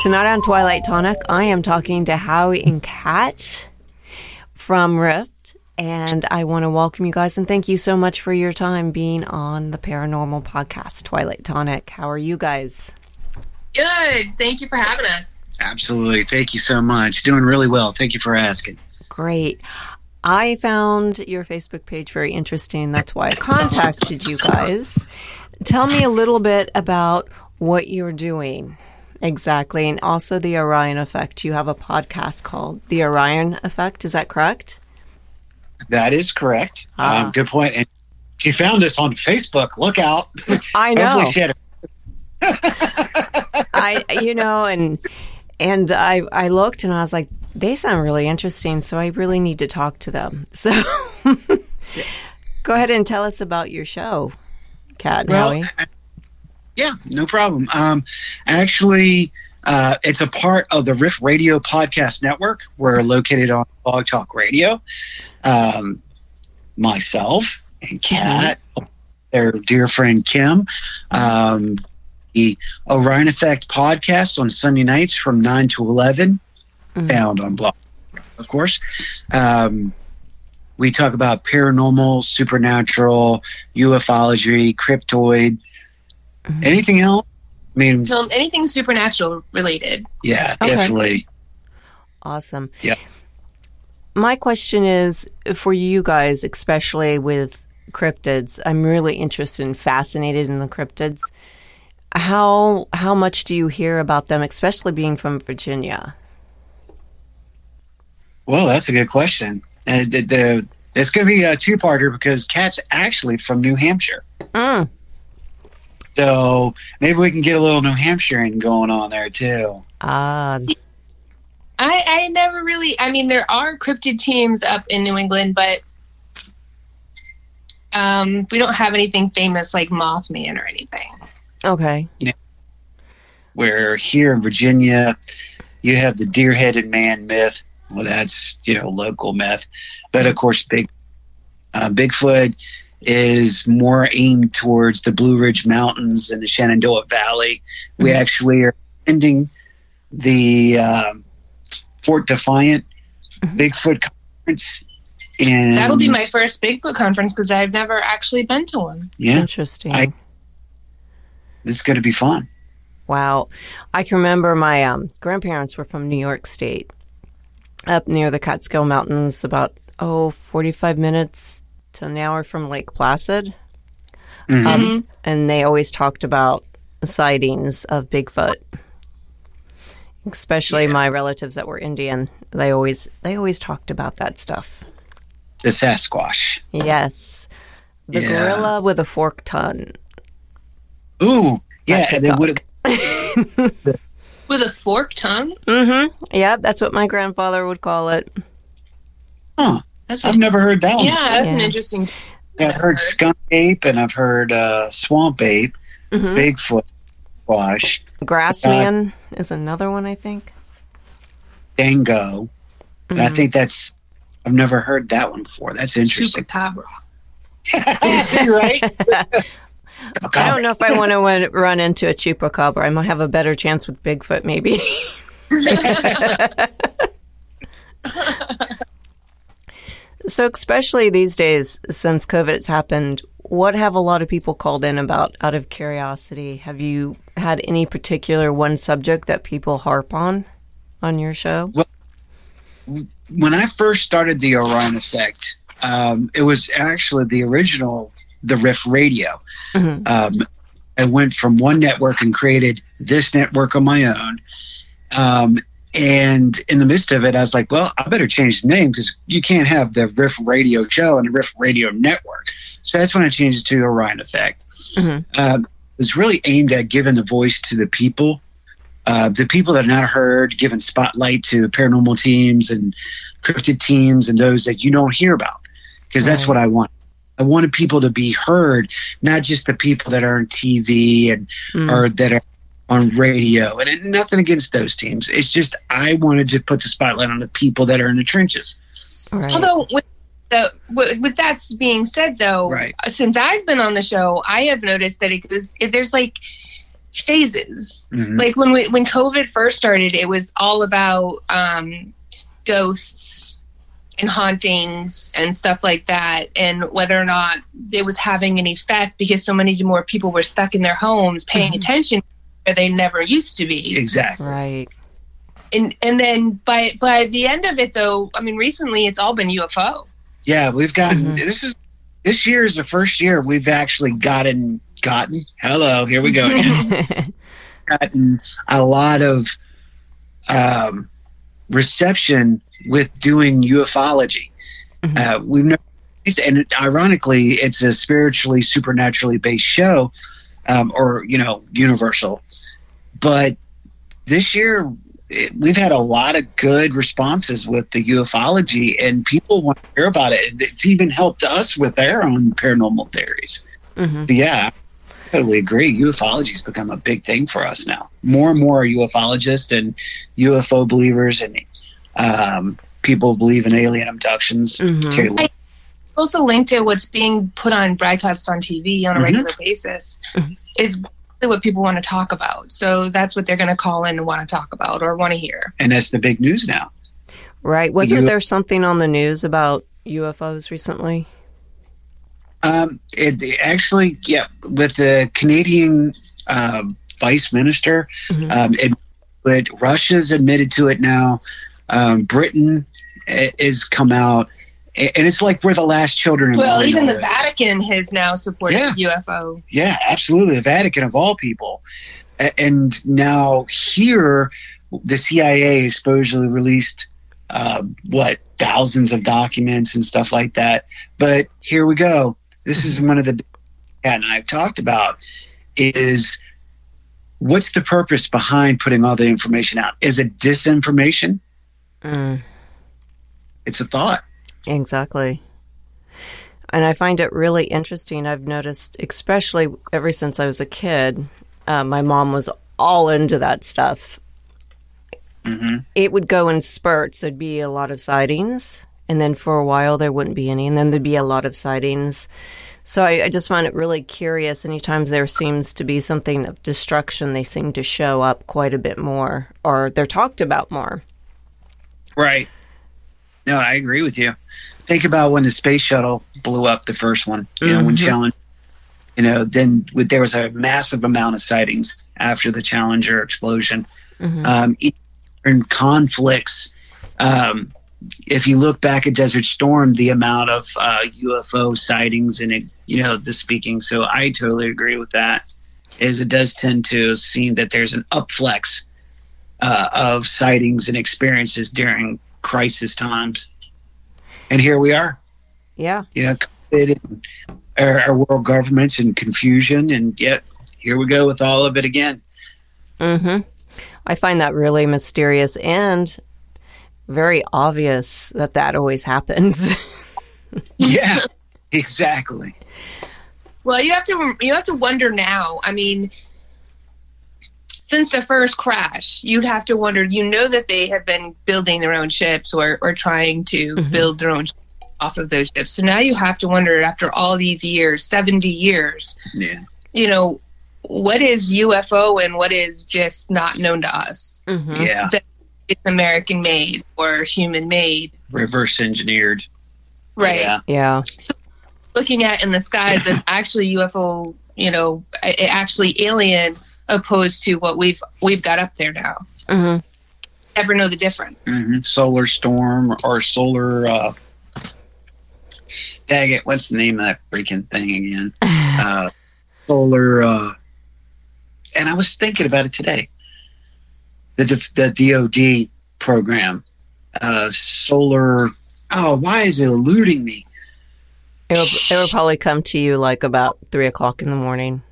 Tonight on Twilight Tonic, I am talking to Howie and Kat from Rift, and I want to welcome you guys and thank you so much for your time being on the paranormal podcast, Twilight Tonic. How are you guys? Good. Thank you for having us. Absolutely. Thank you so much. Doing really well. Thank you for asking. Great. I found your Facebook page very interesting. That's why I contacted you guys. Tell me a little bit about what you're doing. Exactly. And also the Orion Effect. You have a podcast called The Orion Effect. Is that correct? That is correct. Ah. Um, good point. And she found us on Facebook. Look out. I know. Hopefully she had a- I, you know, and and I I looked and I was like, they sound really interesting, so I really need to talk to them. So, go ahead and tell us about your show, Kat and well, Howie. Yeah, no problem. Um, actually, uh, it's a part of the Riff Radio Podcast Network. We're located on Blog Talk Radio. Um, myself and Kat, their dear friend Kim. Um, the Orion Effect podcast on Sunday nights from 9 to 11, Mhm. found on Blog, of course. Um, we talk about paranormal, supernatural, ufology, cryptoid, Mhm. anything else. I mean, So anything supernatural related. yeah, Okay. definitely. Awesome. Yeah. My question is for you guys, especially with cryptids. I'm really interested and fascinated in the cryptids. How how much do you hear about them, especially being from Virginia? Well, that's a good question. Uh, the, the, it's going to be a two-parter because Kat's actually from New Hampshire. Mm. So maybe we can get a little New Hampshirean going on there too. Ah, I, I never really I mean there are cryptid teams up in New England, but um, we don't have anything famous like Mothman or anything. okay. Where here in Virginia, you have the deer-headed man myth. Well, that's you know local myth, but of course, big uh, Bigfoot is more aimed towards the Blue Ridge Mountains and the Shenandoah Valley. We Mhm. actually are ending the um, Fort Defiance Mhm. Bigfoot conference. And That'll be my first Bigfoot conference because I've never actually been to one. yeah. Interesting. I- This is going to be fun. Wow. I can remember my um, grandparents were from New York State, up near the Catskill Mountains, about, oh, 45 minutes to we're from Lake Placid. Mhm. Um, and they always talked about sightings of Bigfoot. Especially Yeah. my relatives that were Indian, they always they always talked about that stuff. the Sasquatch. Yes, the Yeah. gorilla with a forked tongue. Ooh, yeah. could And then what, With a forked tongue? Mm-hmm. Yeah, that's what my grandfather would call it. huh? That's I've never heard that one. yeah, that's an interesting. Yeah, I've heard skunk ape and I've heard uh, swamp ape. Mm-hmm. Bigfoot, Wash, Grassman uh, is another one, I think. Dango. And I mm-hmm. think that's I've never heard that one before. That's interesting. Chupacabra. You're right. I don't know if I want to run into a chupacabra. I might have a better chance with Bigfoot, maybe. so, especially these days, since COVID has happened, what have a lot of people called in about out of curiosity? Have you had any particular one subject that people harp on on your show? Well, when I first started the Orion Effect, um, it was actually the original, the Riff Radio. Mhm. Um, I went from one network and created this network on my own. Um, and in the midst of it, I was like, well, I better change the name because you can't have the Riff Radio show and the Riff Radio network. So that's when I changed it to Orion Effect. Mhm. Um, it was really aimed at giving the voice to the people uh, the people that are not heard, giving spotlight to paranormal teams and cryptid teams and those that you don't hear about, because that's Right. what I want. I wanted people to be heard, not just the people that are on TV and Mm. or that are on radio. And it, nothing against those teams. It's just I wanted to put the spotlight on the people that are in the trenches. Right. Although with the with, with that being said, though, Right. since I've been on the show, I have noticed that it goes. There's like phases. Mhm. Like when we when COVID first started, it was all about um, ghosts and hauntings and stuff like that, and whether or not it was having an effect because so many more people were stuck in their homes paying Mhm. attention where they never used to be Exactly. right. and and then by by the end of it though i mean recently it's all been ufo Yeah, we've gotten Mhm. this is this year is the first year we've actually gotten gotten. Hello, here we go. gotten a lot of um, reception with doing ufology. Mhm. Uh, we've never, and ironically, it's a spiritually, supernaturally based show, um, or you know, universal. But this year, it, we've had a lot of good responses with the ufology, and people want to hear about it. It's even helped us with our own paranormal theories. Mhm. Yeah, I totally agree. Ufology's become a big thing for us now. More and more ufologists and UFO believers, and um, people believe in alien abductions. Mhm. Terry Lou- also linked to what's being put on broadcasts on tv on a Mhm. regular basis Mhm. is what people want to talk about so that's what they're going to call in and want to talk about or want to hear and that's the big news now. Right. Wasn't You- there something on the news about UFOs recently? Um, it, it actually, yeah, with the Canadian um, vice minister, Mhm. um, it, but Russia's admitted to it now. Um, Britain i- is come out, a- and it's like we're the last children. well line even the already. vatican has now supported Yeah. ufo Yeah, absolutely. The Vatican of all people. And now here, the CIA has supposedly released uh, what thousands of documents and stuff like that. But here we go. This is one of the and I've talked about is what's the purpose behind putting all the information out? Is it disinformation? Mm, It's a thought. Exactly. And I find it really interesting. I've noticed, especially ever since I was a kid, uh, my mom was all into that stuff. hmm It would go in spurts. There'd be a lot of sightings, and then for a while there wouldn't be any, and then there'd be a lot of sightings. So I, I just find it really curious. Anytime there seems to be something of destruction, they seem to show up quite a bit more, or they're talked about more. Right. No, I agree with you. Think about when the space shuttle blew up, the first one. You know, when Mhm. Challenger. You know, then with, there was a massive amount of sightings after the Challenger explosion. Mhm. Um, in conflicts, um, if you look back at Desert Storm, the amount of uh, UFO sightings and you know the speaking. So I totally agree with that. Is it does tend to seem that there's an upflex uh, of sightings and experiences during crisis times, and here we are. Yeah. You know, COVID and our, our world governments in confusion, and yet here we go with all of it again. hmm I find that really mysterious and very obvious that that always happens. yeah, exactly. Well, you have to you have to wonder now. I mean, since the first crash, you'd have to wonder. You know that they have been building their own ships or or trying to Mhm. build their own ships off of those ships. So now you have to wonder after all these years, 70 years, Yeah. you know, what is UFO and what is just not known to us? Mhm. Yeah. It's American made or human made. Reverse engineered. Right. Yeah. Yeah. looking at in the skies is actually UFO, you know, a- actually alien opposed to what we've we've got up there now. hmm Never know the difference. hmm Solar storm or solar. Uh, dang it! What's the name of that freaking thing again? Uh, solar. Uh, and I was thinking about it today. The the DoD program, uh, solar. Oh, why is it eluding me? It'll, it'll probably come to you like about three o'clock in the morning.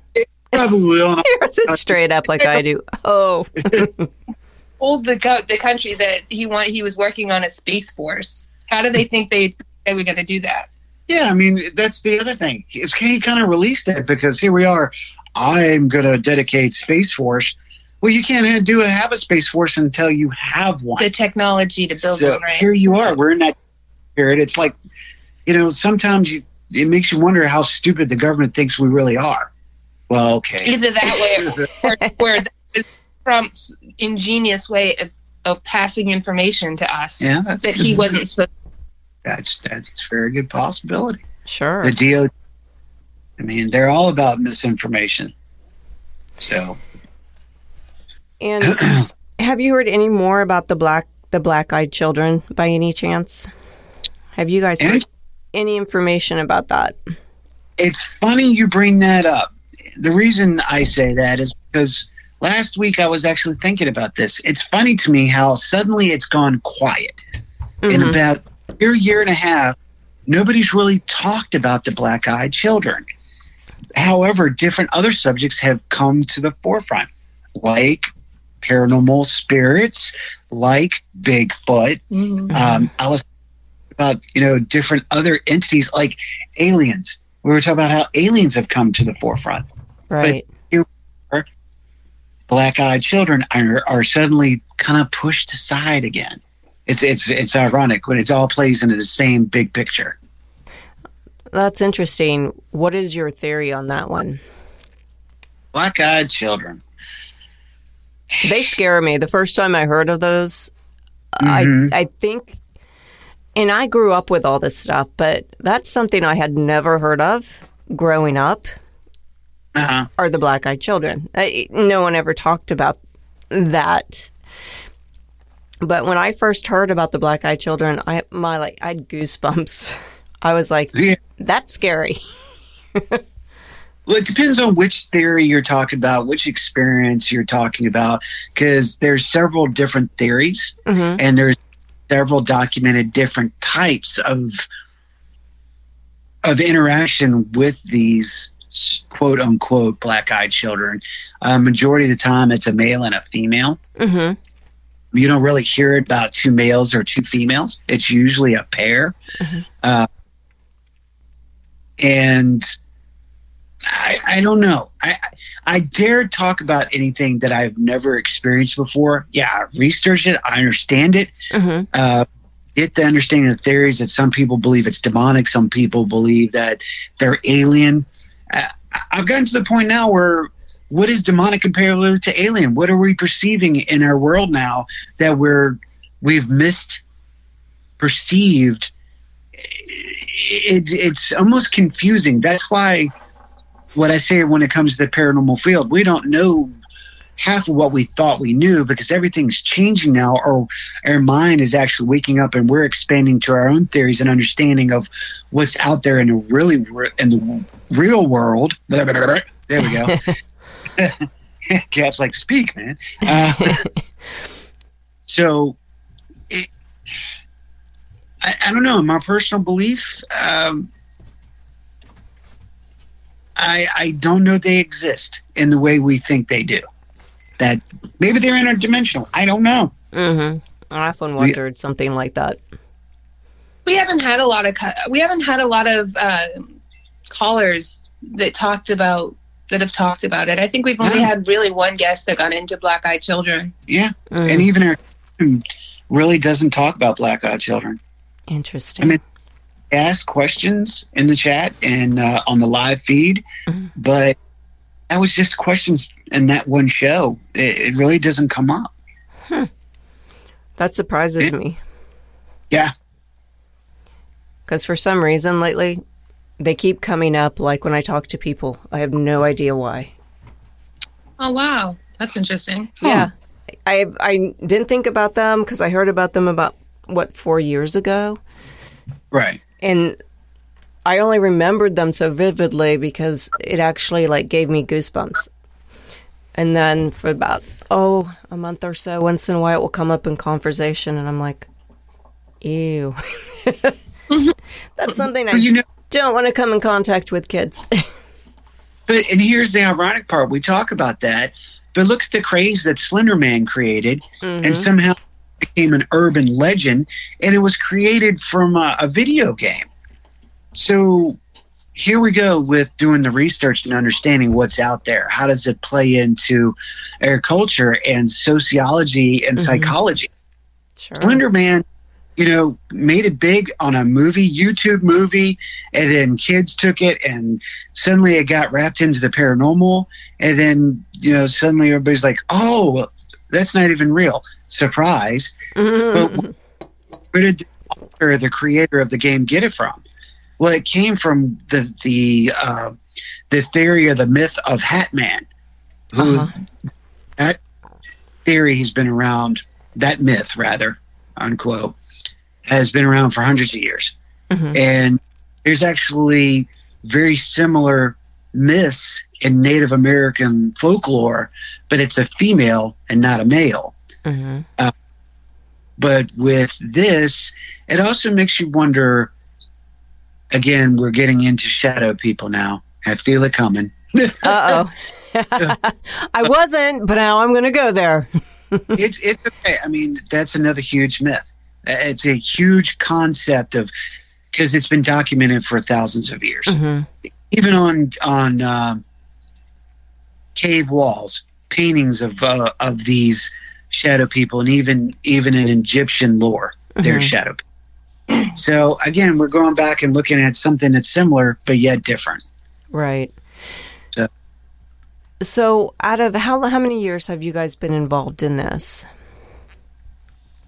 Probably will. and You're sit straight up like I do. Oh, Told the co- the country that he want he was working on a space force. How do they think they they were going to do that? Yeah, I mean that's the other thing. Is he kind of released it because here we are. I'm going to dedicate Space Force. Well, you can't do a, have a Space Force until you have one. The technology to build so one, right? here you are. We're in that period. It's like, you know, sometimes you, it makes you wonder how stupid the government thinks we really are. Well, okay. Either that way or, or that is Trump's ingenious way of, of passing information to us Yeah, that's that he wasn't supposed. That's that's a very good possibility. sure. The DO. I mean, they're all about misinformation. So And have you heard any more about the black the black eyed children by any chance? Have you guys heard And- any information about that? it's funny you bring that up. The reason I say that is because last week I was actually thinking about this. It's funny to me how suddenly it's gone quiet. In Mhm. about a year, year and a half, nobody's really talked about the black eyed children. However, different other subjects have come to the forefront, like paranormal spirits, like Bigfoot. Mm-hmm. Um, I was about you know different other entities like aliens. We were talking about how aliens have come to the forefront. Right. Black-eyed children are, are suddenly kind of pushed aside again. It's it's it's ironic when it all plays into the same big picture. That's interesting. What is your theory on that one? Black-eyed children. They scare me. The first time I heard of those, Mhm. I I think and I grew up with all this stuff, but that's something I had never heard of growing up Uh-huh. are the black eyed children. I, no one ever talked about that. But when I first heard about the black eyed children, I my like I had goosebumps. I was like, Yeah. that's scary. Well, it depends on which theory you're talking about, which experience you're talking about, because there's several different theories. hmm and there's several documented different types of of interaction with these quote unquote black eyed children. Uh, majority of the time, it's a male and a female. hmm You don't really hear about two males or two females. It's usually a pair. Uh, and I, I don't know. I, I dare talk about anything that I've never experienced before. Yeah, I researched it. I understand it hmm uh, get the understanding of the theories that some people believe it's demonic, some people believe that they're alien. I've gotten to the point now where what is demonic compared to alien? What are we perceiving in our world now that we're we've missed perceived? It, it's almost confusing. That's why what I say when it comes to the paranormal field, we don't know half of what we thought we knew because everything's changing now. Or our mind is actually waking up and we're expanding to our own theories and understanding of what's out there in the really in the real world. There we go. Cats like speak man. Uh, so it, I, I don't know. My personal belief um, I, I don't know they exist in the way we think they do that maybe they're interdimensional. I don't know. hmm I often wondered something like that. We haven't had a lot of we haven't had a lot of uh, callers that talked about that have talked about it. I think we've only Yeah. had really one guest that got into Black Eyed Children. Yeah, Mm, and even our really doesn't talk about black eyed children. interesting. I mean, ask questions in the chat and uh, on the live feed, Mhm. but that was just questions in that one show. It, it really doesn't come up. that surprises me. Yeah. Because for some reason lately, they keep coming up. Like when I talk to people, I have no idea why. Oh wow, that's interesting. Yeah, I I didn't think about them because I heard about them about what four years ago, Right. and I only remembered them so vividly because it actually like gave me goosebumps. And then for about oh a month or so, once in a while it will come up in conversation, and I'm like, ew. That's something I you know, don't want to come in contact with kids. but and here's the ironic part. We talk about that, but look at the craze that Slender Man created, Mhm. and somehow became an urban legend, and it was created from a, a video game. So here we go with doing the research and understanding what's out there. How does it play into our culture and sociology and Mhm. psychology? Sure. Slender Man, you know, made it big on a movie, YouTube movie, and then kids took it, and suddenly it got wrapped into the paranormal, and then you know suddenly everybody's like, "Oh, that's not even real." Surprise! Mhm. Where did the author, the creator of the game, get it from? Well, it came from the the uh, the theory or the myth of Hat Man, who Uh-huh. that theory has been around. That myth, rather, unquote, has been around for hundreds of years, Mhm. and there's actually very similar myths in Native American folklore, but it's a female and not a male. Mhm. But with this, it also makes you wonder. Again, we're getting into shadow people now. I feel it coming. Uh oh. I wasn't, but now I'm going to go there. it's it's okay. I mean, that's another huge myth. Uh, It's a huge concept of because it's been documented for thousands of years. Mhm. Even on on um cave walls, paintings of uh, of these shadow people, and even even in Egyptian lore, they're Mhm. shadow. people. So again, we're going back and looking at something that's similar but yet different. Right. So- So, out of how how many years have you guys been involved in this?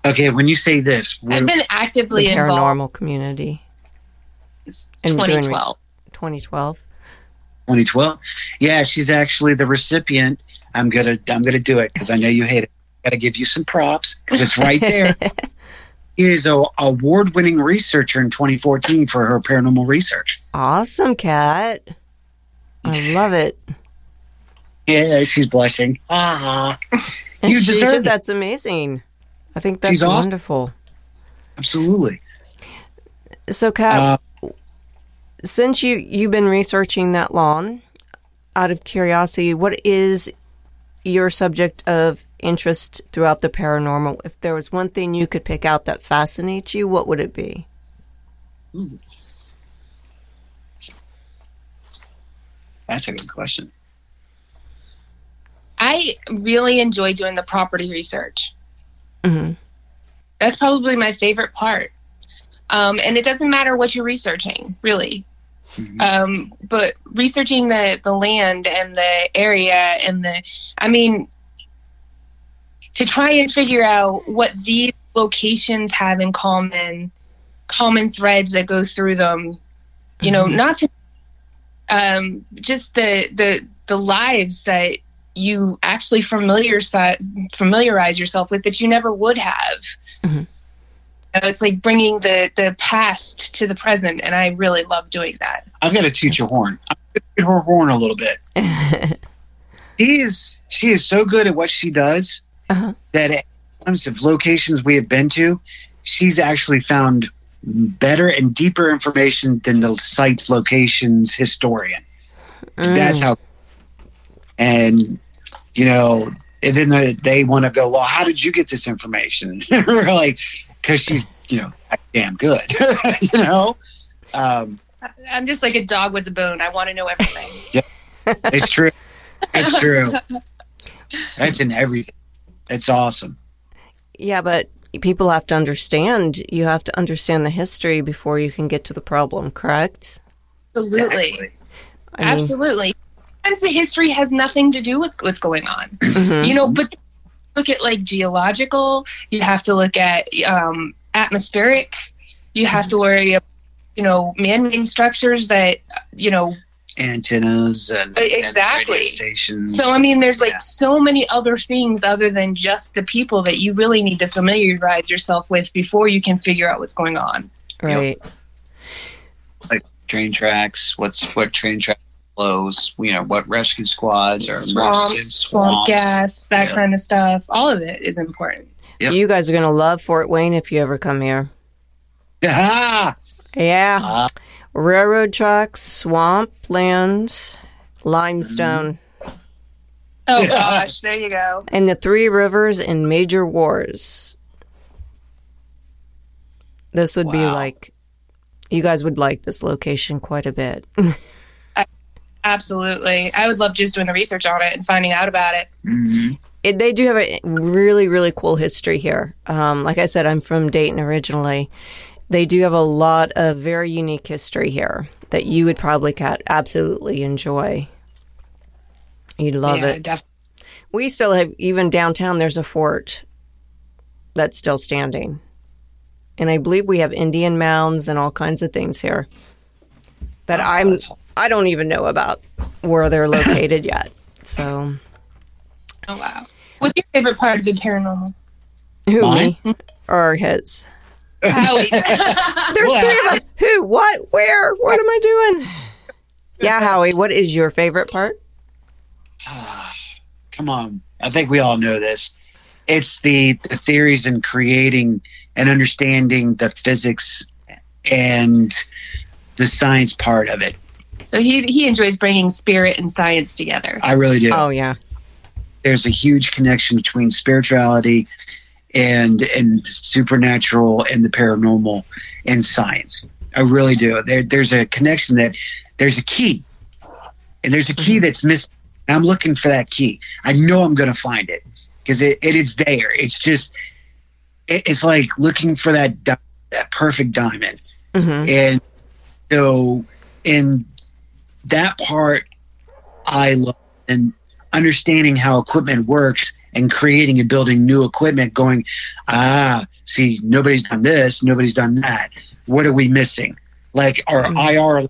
Okay, when you say this, I've been actively in the paranormal community, since 2012. 2012. 2012. Yeah, she's actually the recipient. I'm gonna I'm gonna do it because I know you hate it. Got to give you some props because it's right there. Is a award winning researcher in 2014 for her paranormal research. Awesome, Kat. I love it. Yeah, she's blushing. Uh-huh. You she deserve should- That's amazing. I think that's She's awesome. wonderful. Absolutely. So, Kat, Uh, since you you've been researching that long, out of curiosity, what is your subject of interest throughout the paranormal? If there was one thing you could pick out that fascinates you, what would it be? that's a good question. I really enjoy doing the property research. hmm That's probably my favorite part. Um, and it doesn't matter what you're researching, really. Mhm. Um, but researching the, the land and the area and the, I mean, to try and figure out what these locations have in common, common threads that go through them, you know, Mhm. not to, um, just the, the, the lives that you actually familiar, familiarize yourself with that you never would have. Mhm. Uh, It's like bringing the, the past to the present, and I really love doing that. I've got to toot your horn. I'm going to toot her horn a little bit. She is she is so good at what she does Uh-huh. that at times of locations we have been to, she's actually found better and deeper information than the site's locations historian. That's Mm. how. And you know, and then the, they want to go. Well, how did you get this information? We're like, because she's you know damn good. you know, um, I'm just like a dog with a bone. I want to know everything. yeah, It's true. It's true. That's in everything. It's awesome. Yeah, but people have to understand. You have to understand the history before you can get to the problem. Correct? Absolutely. Exactly. I mean, Absolutely. Sometimes the history has nothing to do with what's going on. mhm. You know, but look at like geological, you have to look at um, atmospheric, you have to worry about, you know, man made structures that, you know, Antennas and, Uh, and exactly. radio stations. so I mean, there's like Yeah. so many other things other than just the people that you really need to familiarize yourself with before you can figure out what's going on. right. Like train tracks. What's what train track flows? You know what rescue squads or Swamps, emergency swamp gas, that Yeah. kind of stuff. All of it is important. Yep. You guys are going to love Fort Wayne if you ever come here. Ah, Yeah. Ah. Railroad tracks, swamp land, limestone, Oh gosh, there you go. and the three rivers in major wars. This would be like, you guys would like this location quite a bit. Absolutely. I would love just doing the research on it and finding out about it. mhm. it, they do have a really really cool history here um, like i said i'm from dayton originally they do have a lot of very unique history here that you would probably absolutely enjoy. You'd love yeah, it. def- we still have even downtown there's a fort that's still standing. And i believe we have indian mounds and all kinds of things here that Oh, i'm i don't even know about where they're located yet so. Oh wow. What's your favorite part of the paranormal? who Mine? me or his Howie. There's Well, three of us. Who? What? Where? What am I doing? Yeah, Howie. What is your favorite part? Come on. I think we all know this. It's the, the theories and creating and understanding the physics and the science part of it. so he he enjoys bringing spirit and science together. I really do. Oh yeah. There's a huge connection between spirituality and and supernatural and the paranormal and science. I really do. There, there's a connection that there's a key, and there's a key that's missing. And I'm looking for that key. I know I'm going to find it because it, it is there. It's just it, it's like looking for that di- that perfect diamond. hmm And so, in that part, I love and understanding how equipment works and creating and building new equipment. Going, ah, see, nobody's done this, nobody's done that. What are we missing? Like, our IR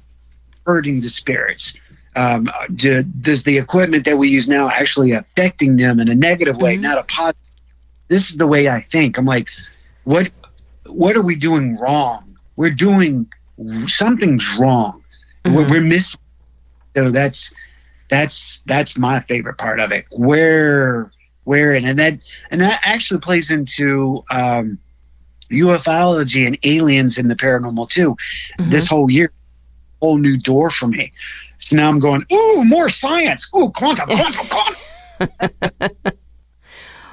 hurting the spirits? Um, do, does the equipment that we use now actually affecting them in a negative way, Mhm. not a positive? This is the way I think. I'm like, what? What are we doing wrong? We're doing something's wrong. We're, Mhm. we're missing. So that's that's that's my favorite part of it. Where where and, and that and that actually plays into um, ufology and aliens and the paranormal too. Mhm. This whole year, whole new door for me. So now I'm going, ooh, more science. Ooh, quantum, quantum, quantum.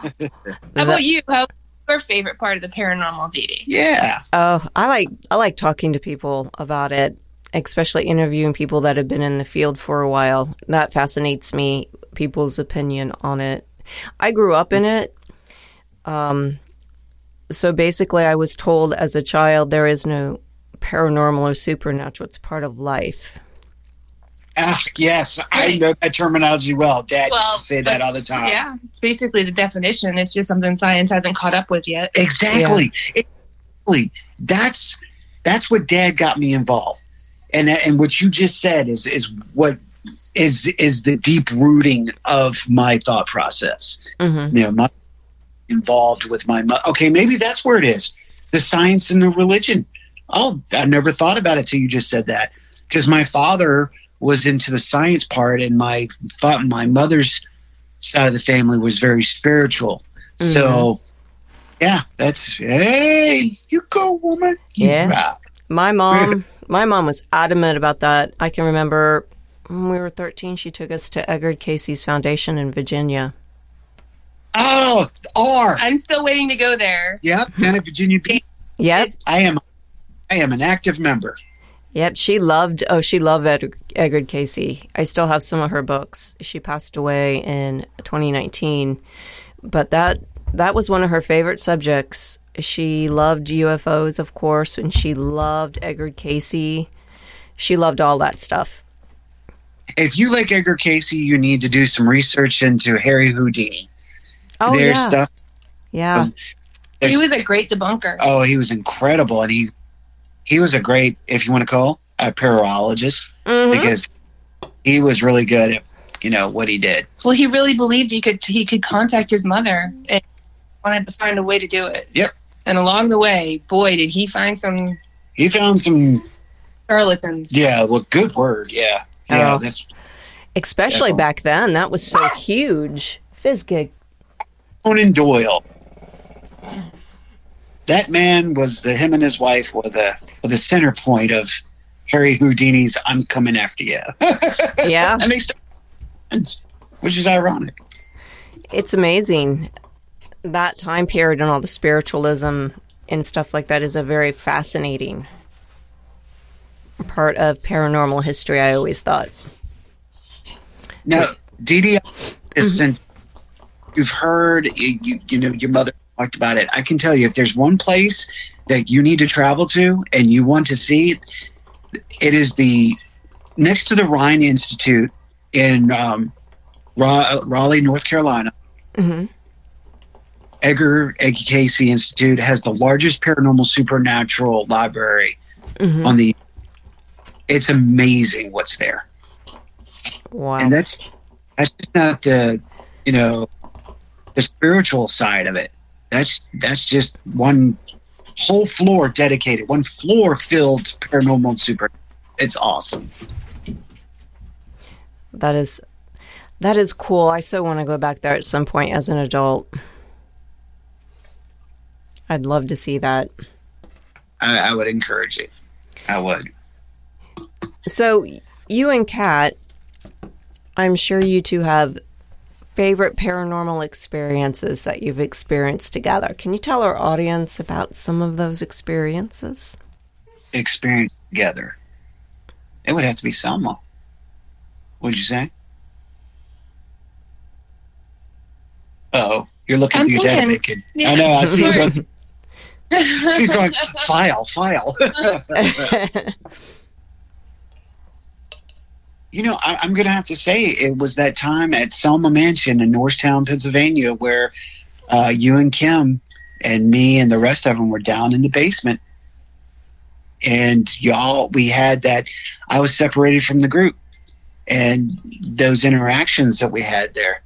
How about you? How's your favorite part of the paranormal, Dee Dee? Yeah. Oh, I like I like talking to people about it, especially interviewing people that have been in the field for a while. That fascinates me. People's opinion on it. I grew up in it. Um, so basically, I was told as a child there is no paranormal or supernatural. It's part of life. Ah, yes, I know that terminology well. Dad Well, used to say that all the time. Yeah, it's basically the definition. It's just something science hasn't caught up with yet. Exactly. Exactly. That's that's what Dad got me involved, and and what you just said is is what is is the deep rooting of my thought process. hmm You know, my involved with my okay, maybe that's where it is. The science and the religion. Oh, I never thought about it till you just said that. Because my father was into the science part, and my my mother's side of the family was very spiritual. So, yeah, that's hey, you go, woman. You Yeah. rock. My mom, my mom was adamant about that. I can remember when we were 13, she took us to Edgar Cayce's Foundation in Virginia. Oh, R. I'm still waiting to go there. Yep, down at Virginia Beach. Yep. I am, I am an active member. Yep, she loved. Oh, she loved Ed, Edgar Cayce. I still have some of her books. She passed away in 2019, but that that was one of her favorite subjects. She loved UFOs, of course, and she loved Edgar Cayce. She loved all that stuff. If you like Edgar Cayce, you need to do some research into Harry Houdini. Oh There's yeah, stuff. yeah. He was a great debunker. Oh, he was incredible, and he he was a great, if you want to call, a parologist Mhm. because he was really good at you know what he did. Well, he really believed he could he could contact his mother and wanted to find a way to do it. Yep. And along the way, boy, did he find some He found some, charlatans. yeah, well, good word, yeah, yeah. Oh. That's Especially Yeah. back then, that was so ah! huge. Fizzgig. Conan Doyle. That man was the him and his wife were the were the center point of Harry Houdini's "I'm coming after you," Yeah, and they started, friends, which is ironic. it's amazing. That time period and all the spiritualism and stuff like that is a very fascinating part of paranormal history. I always thought. Now, Dee Dee is since you've heard you, you know your mother talked about it. I can tell you if there's one place that you need to travel to and you want to see, it is the next to the Rhine Institute in um, Ra- Raleigh, North Carolina. hmm Edgar Edgar Cayce Institute has the largest paranormal supernatural library hmm on the. It's amazing what's there. Wow. and that's that's just not the you know the spiritual side of it that's that's just one whole floor dedicated one floor filled paranormal and super it's awesome That is that is cool. I so want to go back there at some point as an adult. I'd love to see that. i, I would encourage it i would So you and Kat, I'm sure you two have favorite paranormal experiences that you've experienced together. Can you tell our audience about some of those experiences? experience together it would have to be selma what'd you say oh you're looking I'm through your thinking. database kid Yeah. i know i see you both she's going file file You know, I, I'm going to have to say it was that time at Selma Mansion in Norristown, Pennsylvania, where uh, you and Kim and me and the rest of them were down in the basement. And y'all, we had that. I was separated from the group, and those interactions that we had there.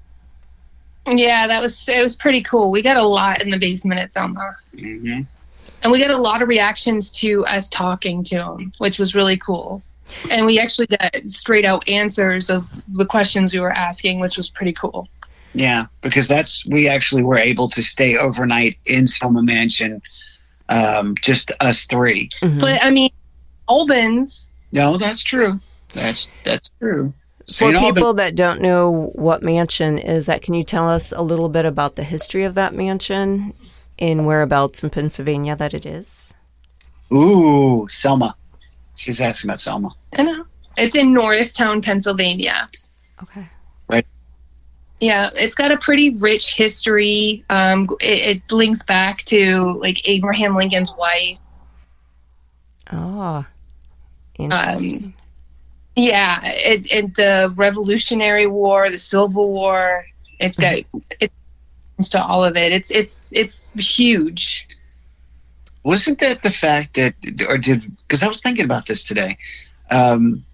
Yeah, that was it was pretty cool. We got a lot in the basement at Selma. Mm-hmm. And we got a lot of reactions to us talking to him, which was really cool. And we actually got straight out answers of the questions we were asking, which was pretty cool. Yeah, because that's we actually were able to stay overnight in Selma Mansion, um, just us three. Mhm. But I mean, Albans, No, that's true. That's that's true. For St. Albans- people that don't know what mansion is that, can you tell us a little bit about the history of that mansion and whereabouts in Pennsylvania that it is? Ooh, Selma. She's asking about Selma. I know it's in Norristown, Pennsylvania. Okay. Right. Yeah, it's got a pretty rich history. Um, it, it links back to like Abraham Lincoln's wife. Oh, interesting. Yeah, it, it the Revolutionary War, the Civil War. It's got it's to all of it. It's it's it's huge. Wasn't that the fact that, or did, because I was thinking about this today. Um,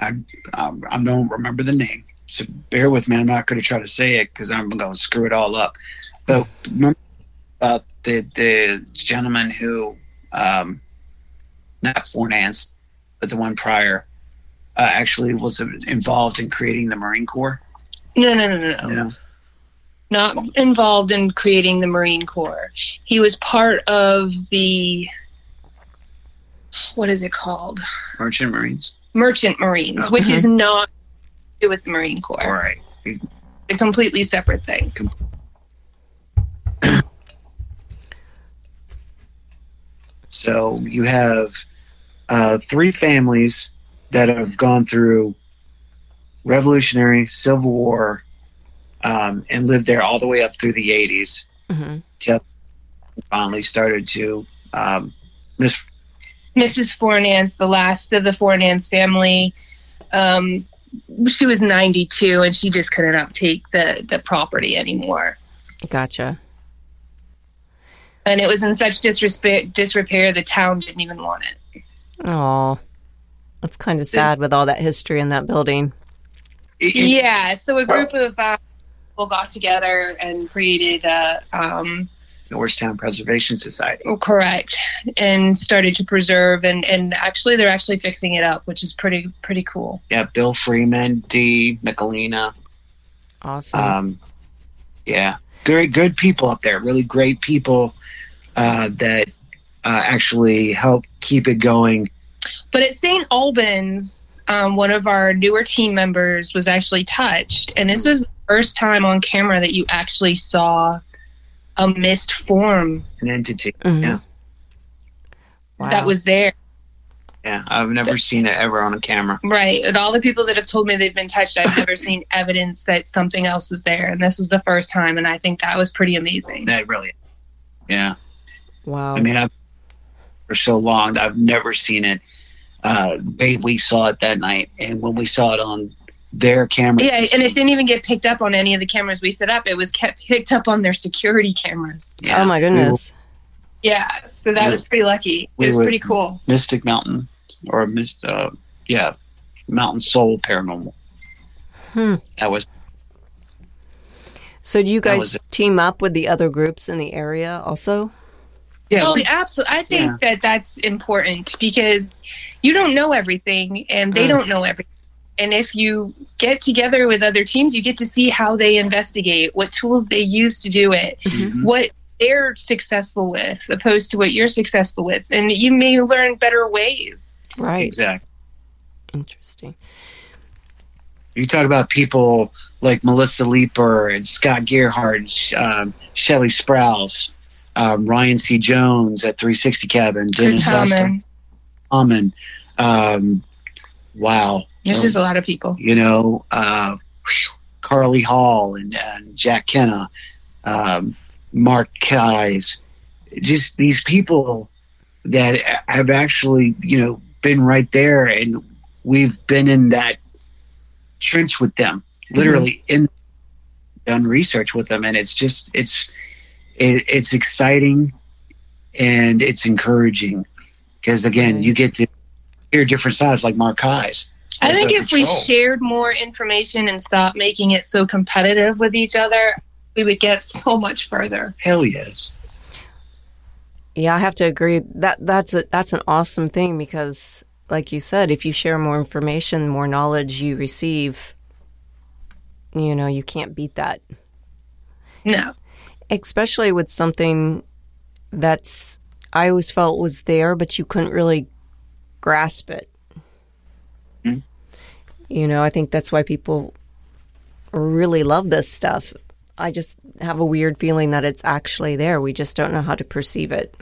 I, I, I don't remember the name, so bear with me. I'm not going to try to say it because I'm going to screw it all up. But remember about the, the gentleman who, um, not Fornance, but the one prior, uh, actually was involved in creating the Marine Corps? No, no, no, no, no. Not involved in creating the Marine Corps. He was part of the what is it called? Merchant Marines? Merchant Marines, Oh. which is not to do with the Marine Corps. All right. a completely separate thing. So you have uh, three families that have gone through Revolutionary, Civil War, um, and lived there all the way up through the 80s. hmm Finally started to um, miss. Mrs. Fornance, the last of the Fornance family, um, she was 92 and she just couldn't take the, the property anymore. Gotcha. And it was in such disrepair, disrepair the town didn't even want it. Oh, that's kind of sad with all that history in that building. Yeah, so a group of uh, people got together and created a um, Norristown Preservation Society. Oh, correct and started to preserve and and actually they're actually fixing it up which is pretty pretty cool Yeah, Bill Freeman, Dee, Michelina. Awesome. Um, yeah, great, good people up there. Really great people uh, that uh, actually help keep it going. But at st albans um, one of our newer team members was actually touched and this was the first time on camera that you actually saw a mist form An entity. Mhm. yeah. Wow. that was there Yeah, I've never seen it ever on a camera. right and all the people that have told me they've been touched i've never seen evidence that something else was there and this was the first time and i think that was pretty amazing That really. Yeah, wow. I mean, I've for so long, I've never seen it. Uh, they, we saw it that night, and when we saw it on their camera, Yeah, and it didn't even get picked up on any of the cameras we set up. It was kept picked up on their security cameras. yeah, oh my goodness. Yeah, so that was pretty lucky. We It was pretty cool. Mystic Mountain or Mist, uh, yeah, Mountain Soul Paranormal. Hmm. That was So do you guys team up with the other groups in the area also? Yeah. oh, we- absolutely. I think that that's important because you don't know everything, and they Mm. don't know everything. And if you get together with other teams, you get to see how they investigate, what tools they use to do it, Mhm. what they're successful with, opposed to what you're successful with, and you may learn better ways. Right. exactly. Interesting. You talk about people like Melissa Leeper and Scott Gerhardt, um, Shelley Sprouse, um, Ryan C. Jones at 360 Cabin, Dennis Hellman. Hammond. Um, wow. There's just a lot of people. you know, uh, Carly Hall and, and Jack Kenna, um, Mark Keyes, just these people that have actually, you know, been right there and we've been in that trench with them, literally in done research with them. And it's just, it's, it, it's exciting and it's encouraging because again, mm-hmm. you get to hear different sides like Mark Keyes. I think no if we shared more information and stopped making it so competitive with each other, we would get so much further. Hell yes. Yeah, I have to agree. That that's a that's an awesome thing because like you said, if you share more information, more knowledge you receive, you know, you can't beat that. No. Especially with something that's I always felt was there but you couldn't really grasp it. Hmm. You know, I think that's why people really love this stuff. I just have a weird feeling that it's actually there. We just don't know how to perceive it.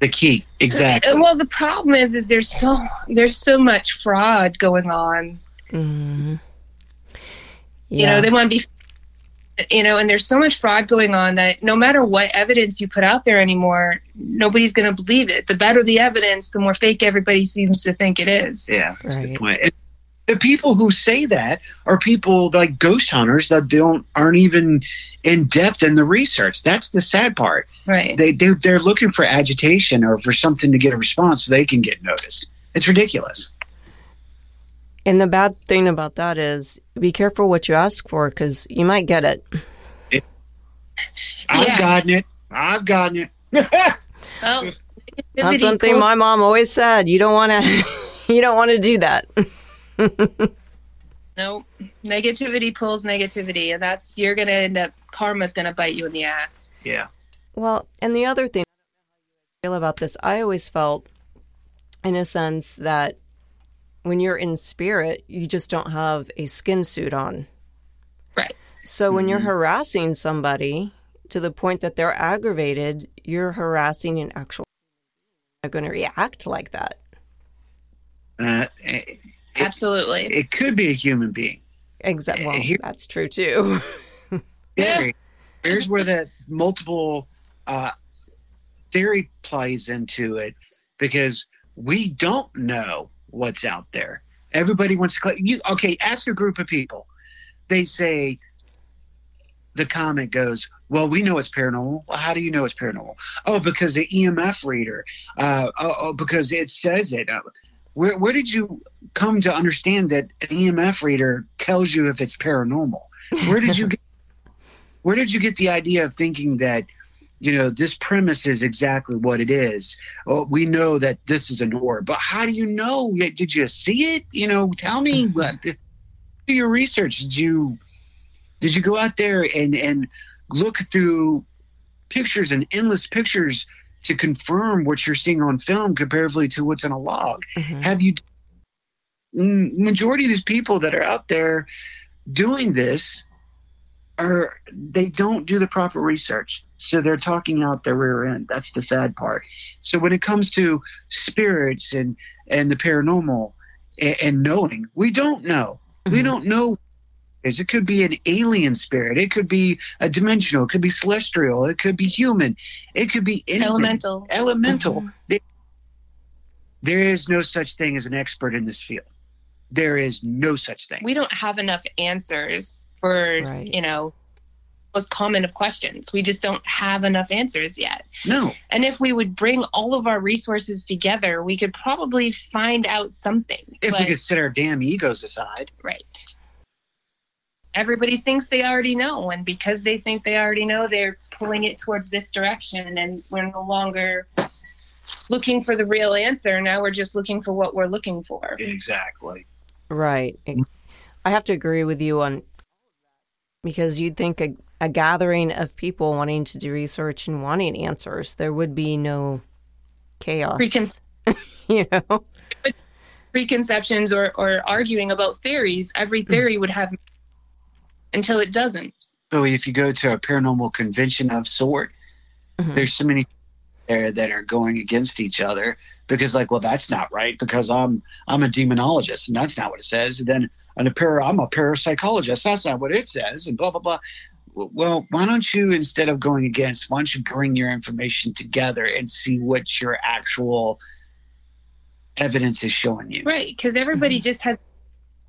The key, exactly. Well, the problem is, is there's so there's so much fraud going on. Mm-hmm. You know, they want to be, you know, and there's so much fraud going on that no matter what evidence you put out there anymore, nobody's going to believe it. The better the evidence, the more fake everybody seems to think it is. Yeah, that's a good point. And the people who say that are people like ghost hunters that don't aren't even in depth in the research. That's the sad part. Right. They, they they're looking for agitation or for something to get a response so they can get noticed. It's ridiculous. And the bad thing about that is be careful what you ask for because you might get it. I've Yeah. gotten it. I've gotten it. Well, That's one thing my mom always said. You don't want to. you don't want to do that. No, negativity pulls negativity, and that's you're gonna end up karma's gonna bite you in the ass. yeah. Well, and the other thing I feel about this, I always felt, in a sense, that when you're in spirit, you just don't have a skin suit on. Right. So when you're harassing somebody to the point that they're aggravated, you're harassing an actual. They're going to react like that. Uh, it, Absolutely. it could be a human being. Exactly. Well, Here- that's true too. Yeah. theory. Here's where that multiple uh, theory plays into it because we don't know what's out there. Everybody wants to. You okay? Ask a group of people. They say the comment goes, "Well, we know it's paranormal. Well, how do you know it's paranormal? Oh, because the EMF reader. Uh, oh, oh, because it says it. Uh, where, where did you come to understand that an EMF reader tells you if it's paranormal? Where did you get where did you get the idea of thinking that you know this premise is exactly what it is. Well, we know that this is an orb but how do you know? Did you see it? You know tell me what do your research. Did you did you go out there and and look through pictures and endless pictures to confirm what you're seeing on film comparatively to what's in a log? Mhm. have you majority of these people that are out there doing this are they don't do the proper research so they're talking out their rear end that's the sad part so when it comes to spirits and and the paranormal and, and knowing we don't know we Mhm. don't know is it could be an alien spirit it could be a dimensional it could be celestial it could be human it could be anything Elemental. elemental. Mhm. There- there is no such thing as an expert in this field. There is no such thing. We don't have enough answers for, Right. you know, most common of questions. We just don't have enough answers yet. no, And if we would bring all of our resources together, we could probably find out something. if But- we could set our damn egos aside. Right. Everybody thinks they already know, and because they think they already know, they're pulling it towards this direction, and we're no longer looking for the real answer. Now we're just looking for what we're looking for. Exactly. Right. I have to agree with you on because you'd think a, a gathering of people wanting to do research and wanting answers, there would be no chaos. Precon- you know? Preconceptions or, or arguing about theories, every theory would have until it doesn't. So if you go to a paranormal convention of sort, Mhm. there's so many there that are going against each other because like well that's not right because i'm i'm a demonologist and that's not what it says and then and a para, i'm a parapsychologist that's not what it says and blah blah blah well why don't you instead of going against why don't you bring your information together and see what your actual evidence is showing you Right, because everybody just has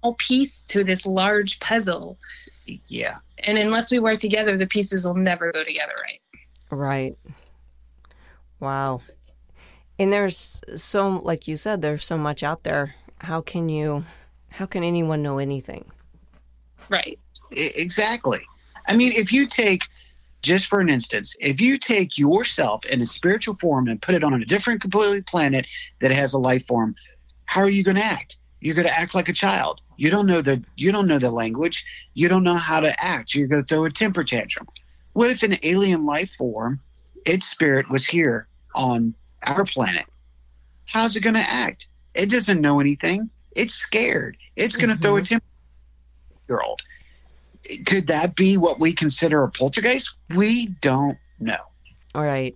a piece to this large puzzle. yeah And unless we work together, the pieces will never go together right. Right. Wow. And there's so like you said there's so much out there. How can you how can anyone know anything? Right. Exactly i mean if you take just for an instance if you take yourself in a spiritual form and put it on a different completely planet that has a life form how are you going to act you're going to act like a child you don't know the you don't know the language you don't know how to act you're going to throw a temper tantrum what if an alien life form its spirit was here on our planet how's it going to act it doesn't know anything it's scared it's going to throw a temper year old could that be what we consider a poltergeist? We don't know. All right.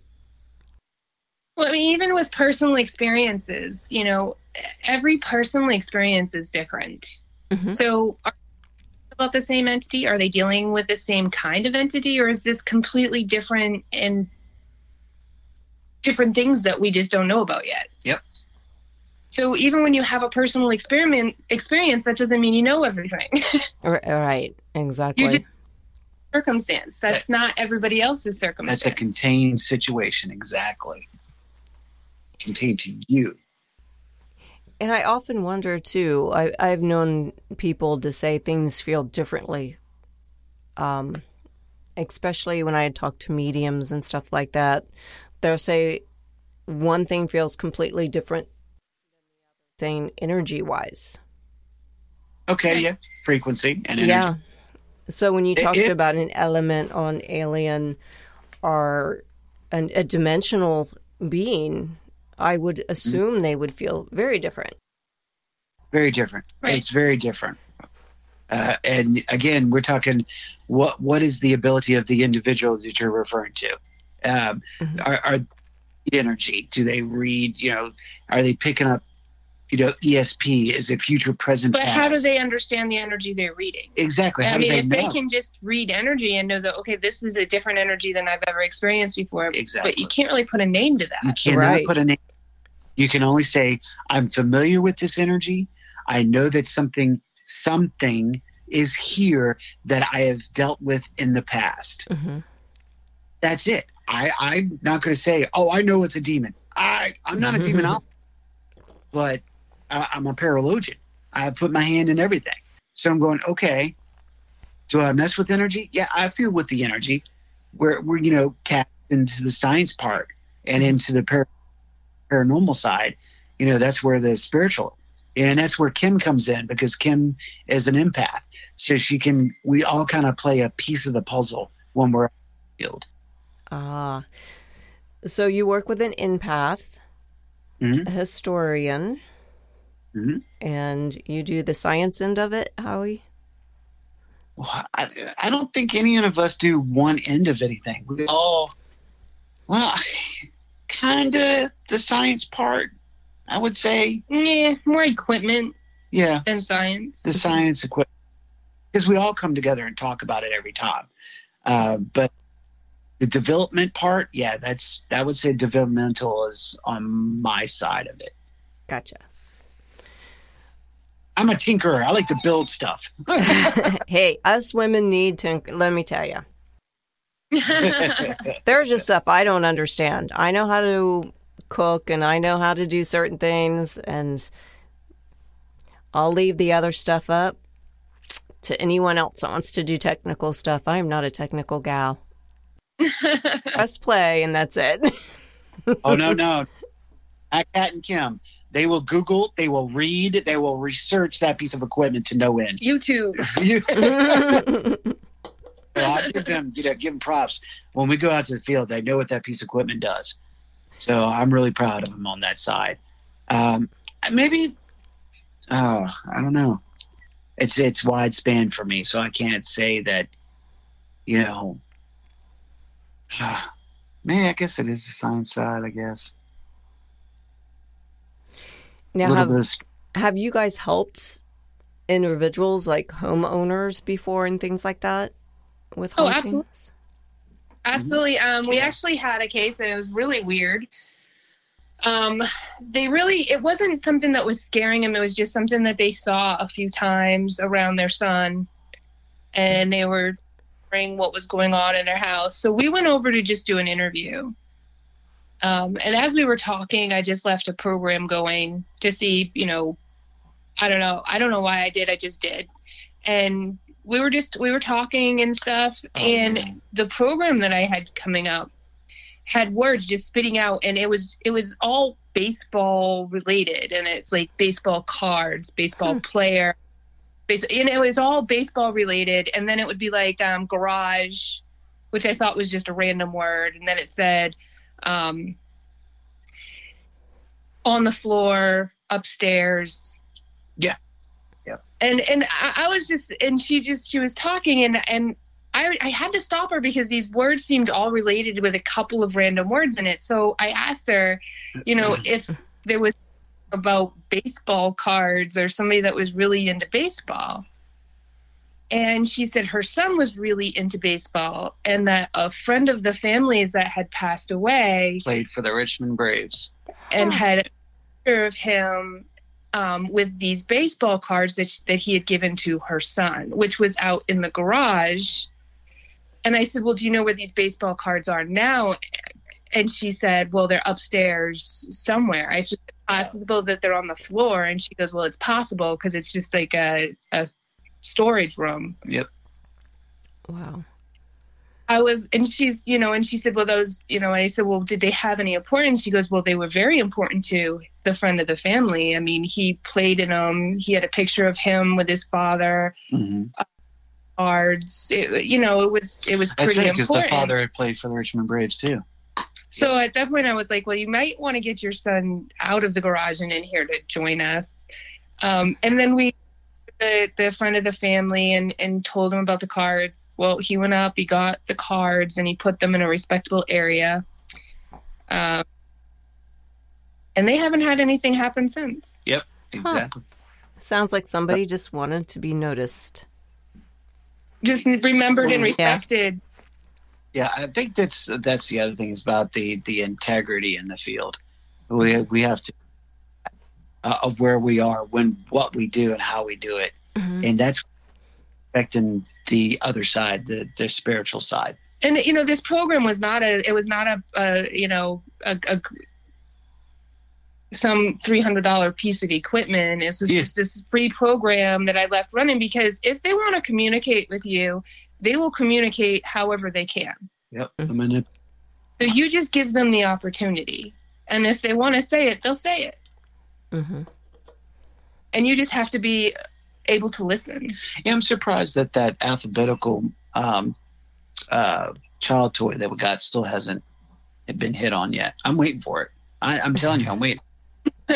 Well, I mean, even with personal experiences, you know, every personal experience is different. Mhm. So, are they about the same entity? Are they dealing with the same kind of entity, or is this completely different and different things that we just don't know about yet? Yep. So even when you have a personal experiment experience, that doesn't mean you know everything. All right. All right. Exactly. just- circumstance. That's not everybody else's circumstance. That's a contained situation, exactly. Contained to you. And I often wonder too. I, I've known people to say things feel differently, um, especially when I talk to mediums and stuff like that. They'll say one thing feels completely different than thing energy wise. Okay, yeah. Frequency and energy. Yeah. So when you talked it- about an element on alien or an, a dimensional being, I would assume they would feel very different. Very different. Right. It's very different. Uh, and again, we're talking what what is the ability of the individual that you're referring to? Um, Mhm. Are, are energy? Do they read? You know, are they picking up you know, ESP is a future, present, But past. how do they understand the energy they're reading? exactly? How I mean, they if know? they can just read energy and know that, okay, this is a different energy than I've ever experienced before, Exactly. but you can't really put a name to that. You that. cannot Right. put a name. You can only say, "I'm familiar with this energy. I know that something, something is here that I have dealt with in the past." hmm That's it. I, I'm not going to say, "Oh, I know it's a demon." I, I'm not a demonologist, but I, I'm a paralogian. I put my hand in everything, so I'm going, okay. Do I mess with energy? Yeah, I feel with the energy. We're, we're you know, cast into the science part and into the par- paranormal side. You know, that's where the spiritual, and that's where Kim comes in because Kim is an empath, so she can. We all kind of play a piece of the puzzle when we're out in the field. Ah. So you work with an empath, Mhm. a historian, Mhm. and you do the science end of it, Howie? Well, I, I don't think any of us do one end of anything. We all, well, kind of the science part, I would say. Yeah, more equipment Yeah, than science. the science equipment. Because we all come together and talk about it every time. Uh, but the development part, yeah, that's, I would say developmental is on my side of it. Gotcha. I'm a tinkerer. I like to build stuff. hey, us women need to, let me tell you, there's just stuff I don't understand. I know how to cook and I know how to do certain things, and I'll leave the other stuff up to anyone else that wants to do technical stuff. I am not a technical gal. Press play, and that's it. oh no no. At Kat and kim they will google they will read they will research that piece of equipment to no end. YouTube. You- Well, I give them you know give them props. When we go out to the field they know what that piece of equipment does. So i'm really proud of them on that side. Um, maybe oh i don't know. It's it's wide span for me so i can't say that you know maybe i guess it is the science side i guess now, have, bit have you guys helped individuals like homeowners before and things like that with Oh, hauntings? absolutely. Absolutely. Um, we actually had a case and it was really weird. Um, they really, it wasn't something that was scaring them. It was just something that they saw a few times around their son and they were wondering what was going on in their house. So we went over to just do an interview. Um, and as we were talking, I just left a program going to see, you know, I don't know. I don't know why I did. I just did. And we were just, we were talking and stuff. Oh, and man. the program that I had coming up had words just spitting out. And it was, it was all baseball related. And it's like baseball cards, baseball Hmm. player. Base, and it was all baseball related. And then it would be like um, garage, which I thought was just a random word. And then it said, um, on the floor upstairs. Yeah. Yeah. And and I, I was just and she just she was talking and and I I had to stop her because these words seemed all related with a couple of random words in it. So I asked her, you know, if there was about baseball cards or somebody that was really into baseball. And she said her son was really into baseball and that a friend of the family's that had passed away played for the richmond braves and had a picture of him um, with these baseball cards that, sh- that he had given to her son, which was out in the garage. And I said, Well, do you know where these baseball cards are now? And she said, Well, they're upstairs somewhere. I said, Possible that they're on the floor. And she goes, Well, it's possible because it's just like a, a storage room. yep Wow. I was, and she's, you know, and she said, well, those, you know, and I said, well, did they have any importance? She goes, well, they were very important to the friend of the family. I mean, he played in them. He had a picture of him with his father, hmm cards. It, you know, it was, it was that's pretty right because the father had played for the richmond braves too So at that point, I was like, well, you might want to get your son out of the garage and in here to join us. Um, and then we, the, the friend of the family, and, and told him about the cards. Well, he went up, he got the cards, and he put them in a respectable area. Um, and they haven't had anything happen since. Yep, exactly. Sounds like somebody just wanted to be noticed. Just remembered and respected. Yeah, I think that's that's the other thing is about the the integrity in the field. We we have to uh, of where we are when what we do and how we do it, and that's affecting the other side, the the spiritual side. and you know this program was not a it was not a, a you know a, a some three hundred dollar piece of equipment. This was Yeah. just this free program that I left running because if they want to communicate with you, they will communicate however they can. Yep. I So you just give them the opportunity, and if they want to say it, they'll say it, hmm and you just have to be able to listen. yeah, I'm surprised that that alphabetical um, uh, child toy that we got still hasn't been hit on yet. I'm waiting for it. I, I'm telling you, I'm waiting.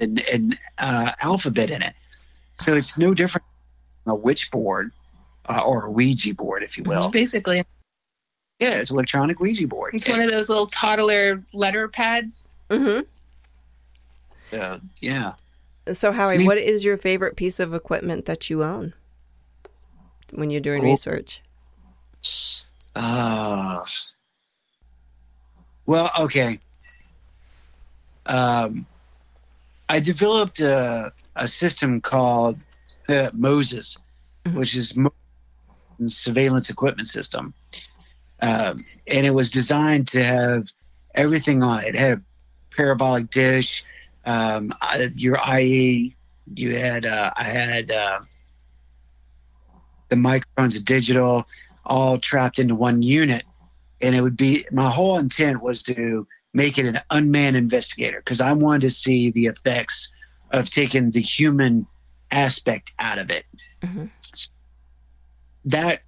an, an uh, alphabet in it. So it's no different than a witch board uh, or a Ouija board, if you will. Basically, Yeah, it's an electronic Ouija board. it's one of those little toddler letter pads. Mm-hmm. Uh, yeah. So, Howie, Me- what is your favorite piece of equipment that you own when you're doing Oh. research? Uh, well, okay. Um, I developed a, a system called Moses, Mhm. which is surveillance equipment system, um, and it was designed to have everything on it. It had a parabolic dish, um, your IE. You had uh, I had uh, the microphones, digital all trapped into one unit. And it would be my whole intent was to make it an unmanned investigator because I wanted to see the effects of taking the human aspect out of it. Mhm. That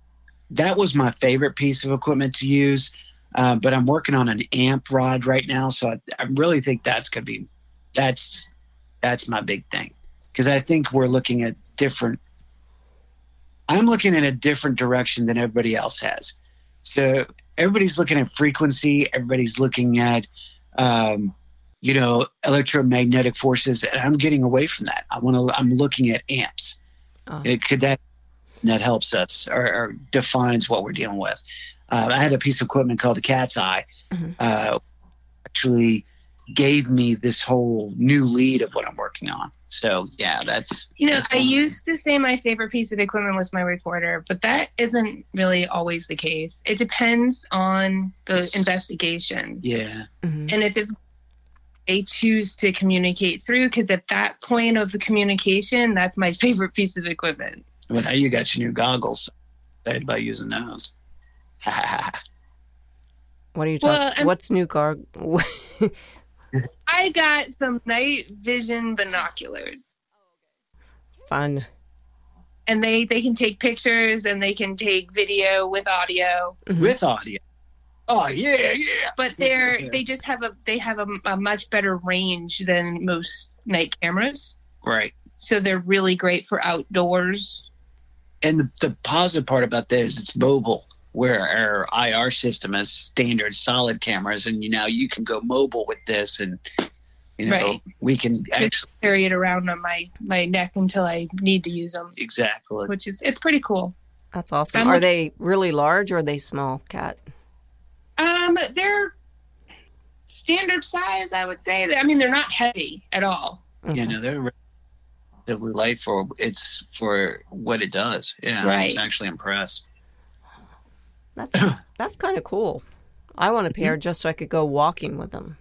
that was my favorite piece of equipment to use. Uh, but I'm working on an amp rod right now, so I, I really think that's gonna be that's that's my big thing because I think we're looking at different I'm looking in a different direction than everybody else has. So everybody's looking at frequency, everybody's looking at, um, you know, electromagnetic forces, and I'm getting away from that. I want to. I'm looking at amps. Oh. It could that that helps us or, or defines what we're dealing with. Uh, I had a piece of equipment called the Cat's Eye. Mhm. Uh, actually gave me this whole new lead of what I'm working on. So yeah, that's You know, that's I used to say my favorite piece of equipment was my recorder, but that isn't really always the case. It depends on the investigation. yeah. hmm And it's if they choose to communicate through, because at that point of the communication, that's my favorite piece of equipment. Well, now you got your new goggles. Excited about using those. What are you Well, talking? I'm- What's new car? I got some night vision binoculars. Fun. And they, they can take pictures and they can take video with audio. Mhm. With audio. Oh yeah, yeah. but they're Yeah. they just have a they have a, a much better range than most night cameras Right. so they're really great for outdoors And the, the positive part about this it's mobile, where our IR system has standard solid cameras, and you now you can go mobile with this, and you know Right. we can actually carry it around on my my neck until i need to use them exactly. which is it's pretty cool That's awesome. I'm are look- they really large or are they small, Kat? Um they're standard size i would say i mean they're not heavy at all Okay. You know they're relatively light for it's for what it does. Yeah, I was actually impressed. That's that's kind of cool. I want a pair just so I could go walking with them.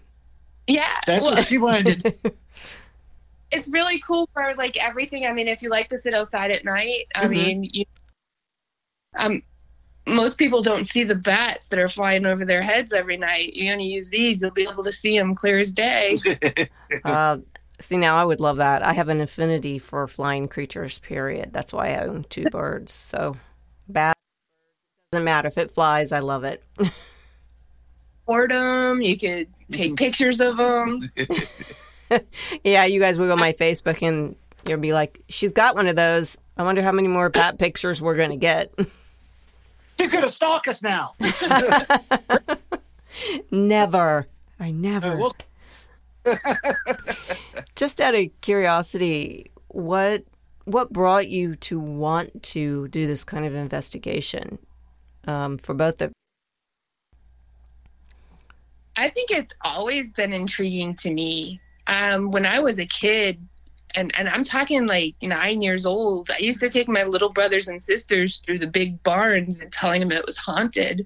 yeah That's well, what she wanted it's really cool for like everything i mean if you like to sit outside at night i Mhm. mean you um most people don't see the bats that are flying over their heads every night. You're going to use these, you'll be able to see them clear as day. Uh, see, now I would love that. I have an affinity for flying creatures. Period. That's why I own two birds. So, bad doesn't matter if it flies. I love it. Boredom, you could take pictures of them. yeah, you guys will go on my Facebook and you'll be like, "She's got one of those." I wonder how many more bat pictures we're gonna get. She's gonna stalk us now. never. I never. Uh, we'll- Just out of curiosity, what what brought you to want to do this kind of investigation um, for both of I think it's always been intriguing to me. Um, when I was a kid, and, and I'm talking like nine years old, I used to take my little brothers and sisters through the big barns and telling them it was haunted,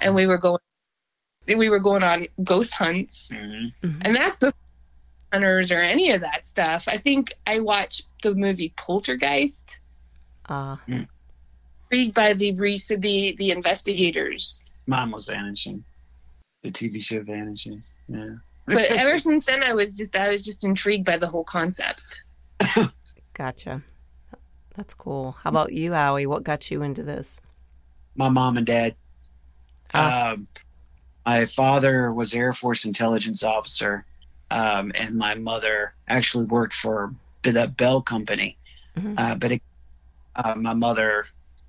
and we were going, we were going on ghost hunts, Mm-hmm. and that's before hunters or any of that stuff. I think I watched the movie Poltergeist, uh, intrigued by the recent the the investigators. Mom was vanishing. The TV show vanishing. Yeah. But ever since then, I was just I was just intrigued by the whole concept. gotcha. That's cool. How about you, Howie? What got you into this? My mom and dad. Ah. Um, my father was Air Force intelligence officer, um, and my mother actually worked for the Bell Company. Mhm. Uh, but it, uh, my mother,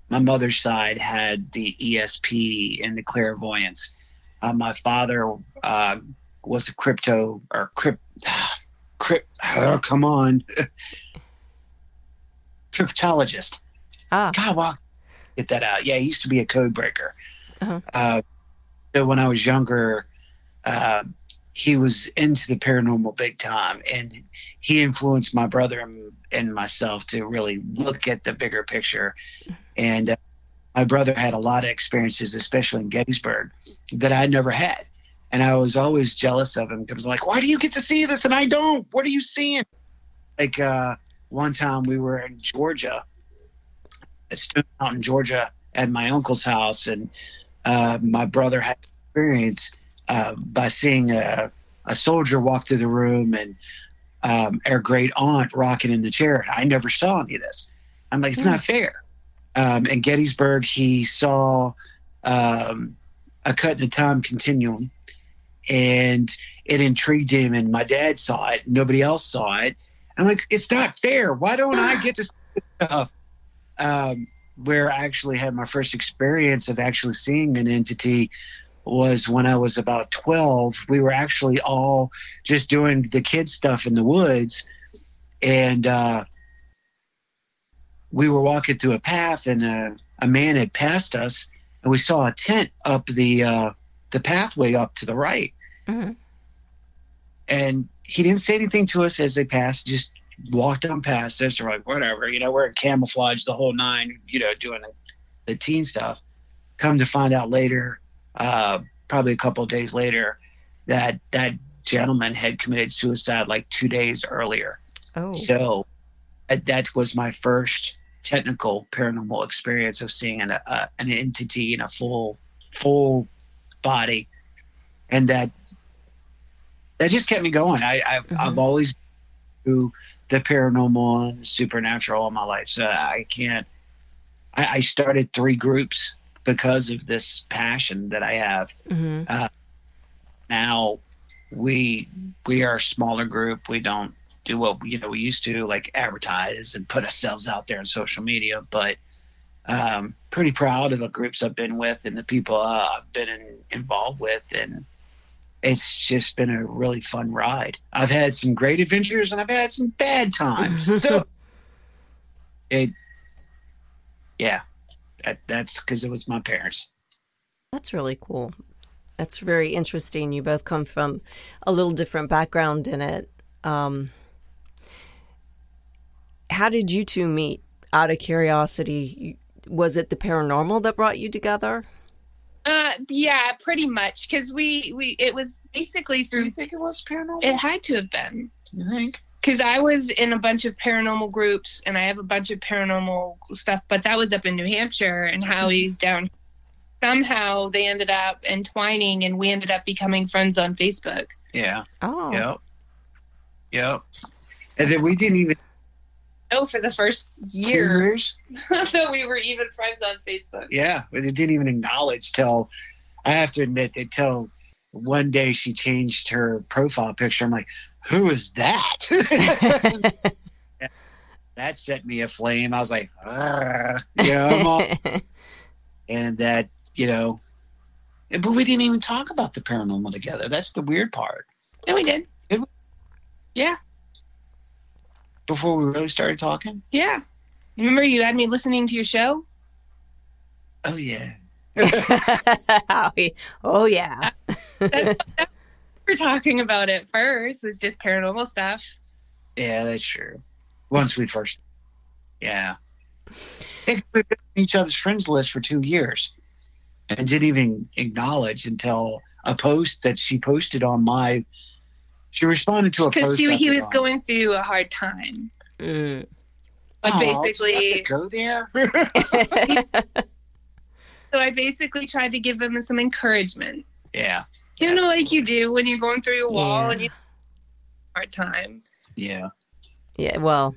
my mother's side had the ESP and the clairvoyance. Uh, my father was a crypto or crypt, crypt. Oh, come on, cryptologist. Ah, God, well, get that out. Yeah, he used to be a code breaker. Uh-huh. Uh, so when I was younger, uh, he was into the paranormal big time, and he influenced my brother and, and myself to really look at the bigger picture. And uh, my brother had a lot of experiences, especially in Gettysburg, that I never had. And I was always jealous of him because, like, why do you get to see this and I don't? What are you seeing? Like, uh, one time we were in Georgia, at Stone Mountain, Georgia, at my uncle's house, and uh, my brother had experience uh, by seeing a, a soldier walk through the room and um, our great aunt rocking in the chair. I never saw any of this. I'm like, it's not fair. Um, in Gettysburg, he saw um, a cut in the time continuum, and it intrigued him. And my dad saw it. Nobody else saw it. I'm like, it's not fair. Why don't I get to stuff? Um, where I actually had my first experience of actually seeing an entity was when I was about 12. We were actually all just doing the kid stuff in the woods. And uh, we were walking through a path, and a, a man had passed us, and we saw a tent up the, uh, the pathway up to the right. Mhm. And he didn't say anything to us as they passed, just walked on past us. We're like, whatever, you know, we're in camouflage the whole nine, you know, doing the, the teen stuff. Come to find out later, uh, probably a couple of days later, that that gentleman had committed suicide like two days earlier. oh, So that, that was my first technical paranormal experience of seeing an, uh, an entity in a full full body, and that that just kept me going. I, I've, Mhm. I've always do the paranormal and the supernatural all my life, so I can't. I, I started three groups because of this passion that I have hmm now we we are a smaller group we don't do what you know we used to like advertise and put ourselves out there on social media but um pretty proud of the groups i've been with and the people uh, i've been in, involved with and it's just been a really fun ride i've had some great adventures and i've had some bad times so it yeah that, that's because it was my parents That's really cool. That's very interesting. You both come from a little different background in it. Um, how did you two meet? Out of curiosity, you- was it the paranormal that brought you together? Uh, yeah, pretty much. Because we we it was basically do you think it was paranormal It had to have been. Do you think because I was in a bunch of paranormal groups and I have a bunch of paranormal stuff, but that was up in New Hampshire and Howie's down. Somehow they ended up entwining and we ended up becoming friends on Facebook. yeah Oh, Yep. Yep. And then we didn't even Oh, for the first two year years. that we were even friends on Facebook. Yeah, but it didn't even acknowledge till I have to admit that till one day she changed her profile picture. I'm like, who is that? that set me aflame. I was like, "Argh," you know, I'm all, and that you know, but we didn't even talk about the paranormal together. That's the weird part. No, we did. Yeah, Before we really started talking? yeah. Remember you had me listening to your show? Oh yeah. oh yeah. Oh, uh, that's what we're talking about it first. Was just paranormal stuff. Yeah, that's true. Once we first, yeah, we've been on each other's friends list for two years, and didn't even acknowledge until a post that she posted on my. She responded to a Because post he, he was on. going through a hard time. Mm. But Oh, do I have basically, to go there. so I basically tried to give him some encouragement. yeah, You know, like you do when you're going through a wall Yeah. and you have a hard time. yeah, Yeah, well,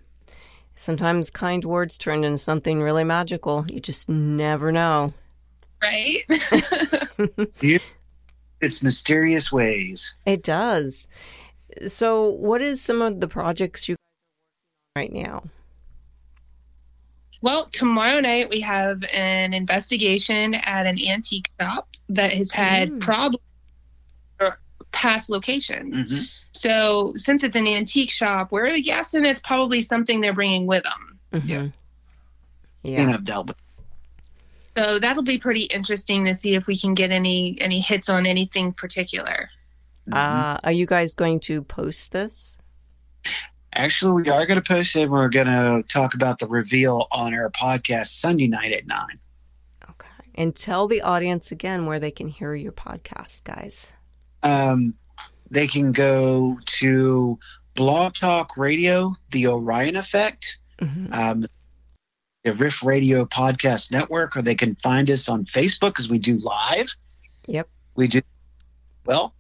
sometimes kind words turn into something really magical. You just never know. Right? it's mysterious ways. It does. So, what is some of the projects you guys are working on right now? well, tomorrow night we have an investigation at an antique shop that has had Mm. problems or past location. hmm So, since it's an antique shop, we're guessing it's probably something they're bringing with them. Yeah. Mhm. And Yeah. I've dealt with. So that'll be pretty interesting to see if we can get any any hits on anything particular. Uh, are you guys going to post this? Actually, we are going to post it. and We're going to talk about the reveal on our podcast Sunday night at nine. Okay. And tell the audience again where they can hear your podcast, guys. um, they can go to Blog Talk Radio, The Orion Effect, Mhm. um, the Riff Radio Podcast Network, or they can find us on Facebook because we do live. Yep. We do well.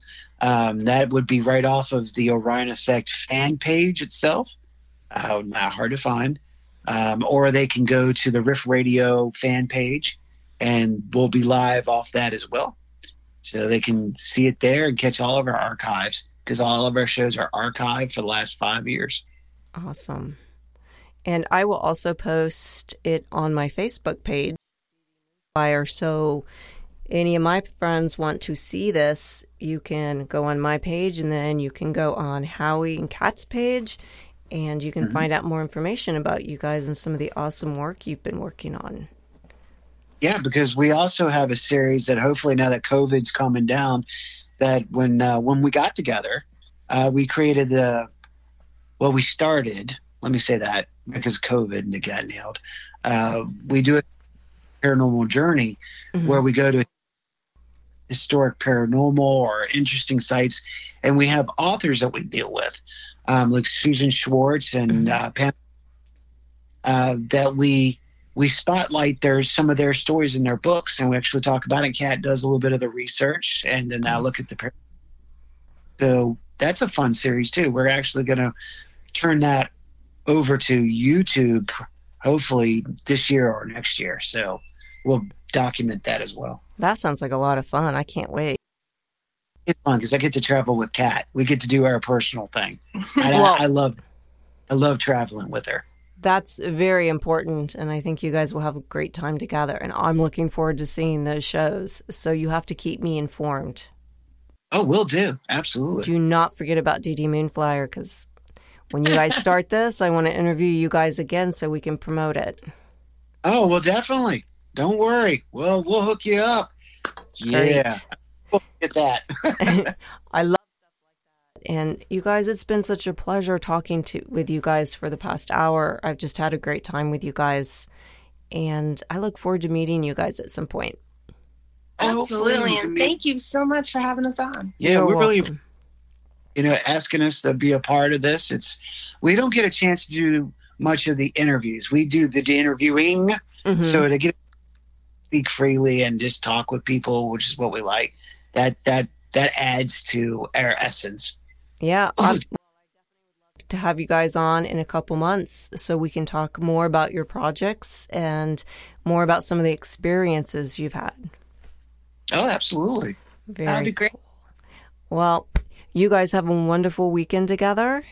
Um, that would be right off of the Orion Effect fan page itself. Uh, not hard to find. Um, or they can go to the Riff Radio fan page, and we'll be live off that as well so they can see it there and catch all of our archives because all of our shows are archived for the last five years. Awesome. And I will also post it on my Facebook page. Flyer. So any of my friends want to see this, you can go on my page and then you can go on Howie and Kat's page and you can find out more information about you guys and some of the awesome work you've been working on. Yeah, because we also have a series that hopefully now that COVID's coming down, that when uh, when we got together, uh, we created the well, we started. Let me say that because COVID and it got nailed. Uh, we do a paranormal journey Mhm. where we go to historic paranormal or interesting sites, and we have authors that we deal with, um, like Susan Schwartz and uh, Pam, uh, that we we spotlight their some of their stories in their books, and we actually talk about it. Kat does a little bit of the research, and then I look at the. par- So that's a fun series too. We're actually going to turn that over to YouTube, hopefully this year or next year. So we'll document that as well. That sounds like a lot of fun. I can't wait. It's fun because I get to travel with Kat. We get to do our personal thing, and Well- I, I love, I love traveling with her. That's very important, and I think you guys will have a great time together. And I'm looking forward to seeing those shows. So you have to keep me informed. Oh, we'll do absolutely. Do not forget about Dee Dee Moonflyer because when you guys start this, I want to interview you guys again so we can promote it. Oh, well, definitely. Don't worry. Well, we'll hook you up. Yeah, we'll get that. I love stuff like that. And you guys, it's been such a pleasure talking to with you guys for the past hour. I've just had a great time with you guys, and I look forward to meeting you guys at some point. Absolutely. And thank you so much for having us on. Yeah, You're we're really you know asking us to be a part of this. It's we don't get a chance to do much of the interviews. We do the interviewing, Mhm. so to get to speak freely and just talk with people, which is what we like. That that that adds to our essence. Yeah, I'm, definitely would love to have you guys on in a couple months so we can talk more about your projects and more about some of the experiences you've had. Oh, absolutely. Very That'd be great. Well, you guys have a wonderful weekend together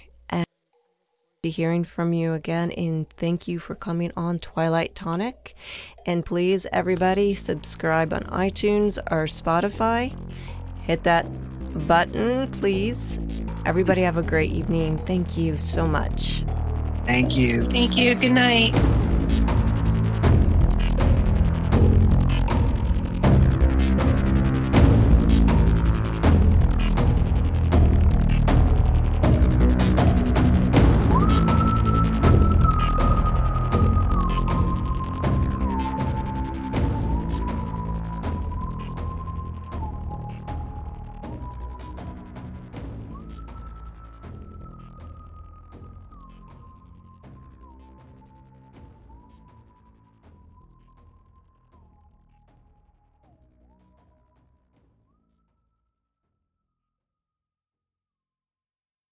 and be hearing from you again and thank you for coming on Twilight Tonic. And please everybody subscribe on iTunes or Spotify. Hit that button, please. Everybody have a great evening. Thank you so much. Thank you. Thank you. Good night.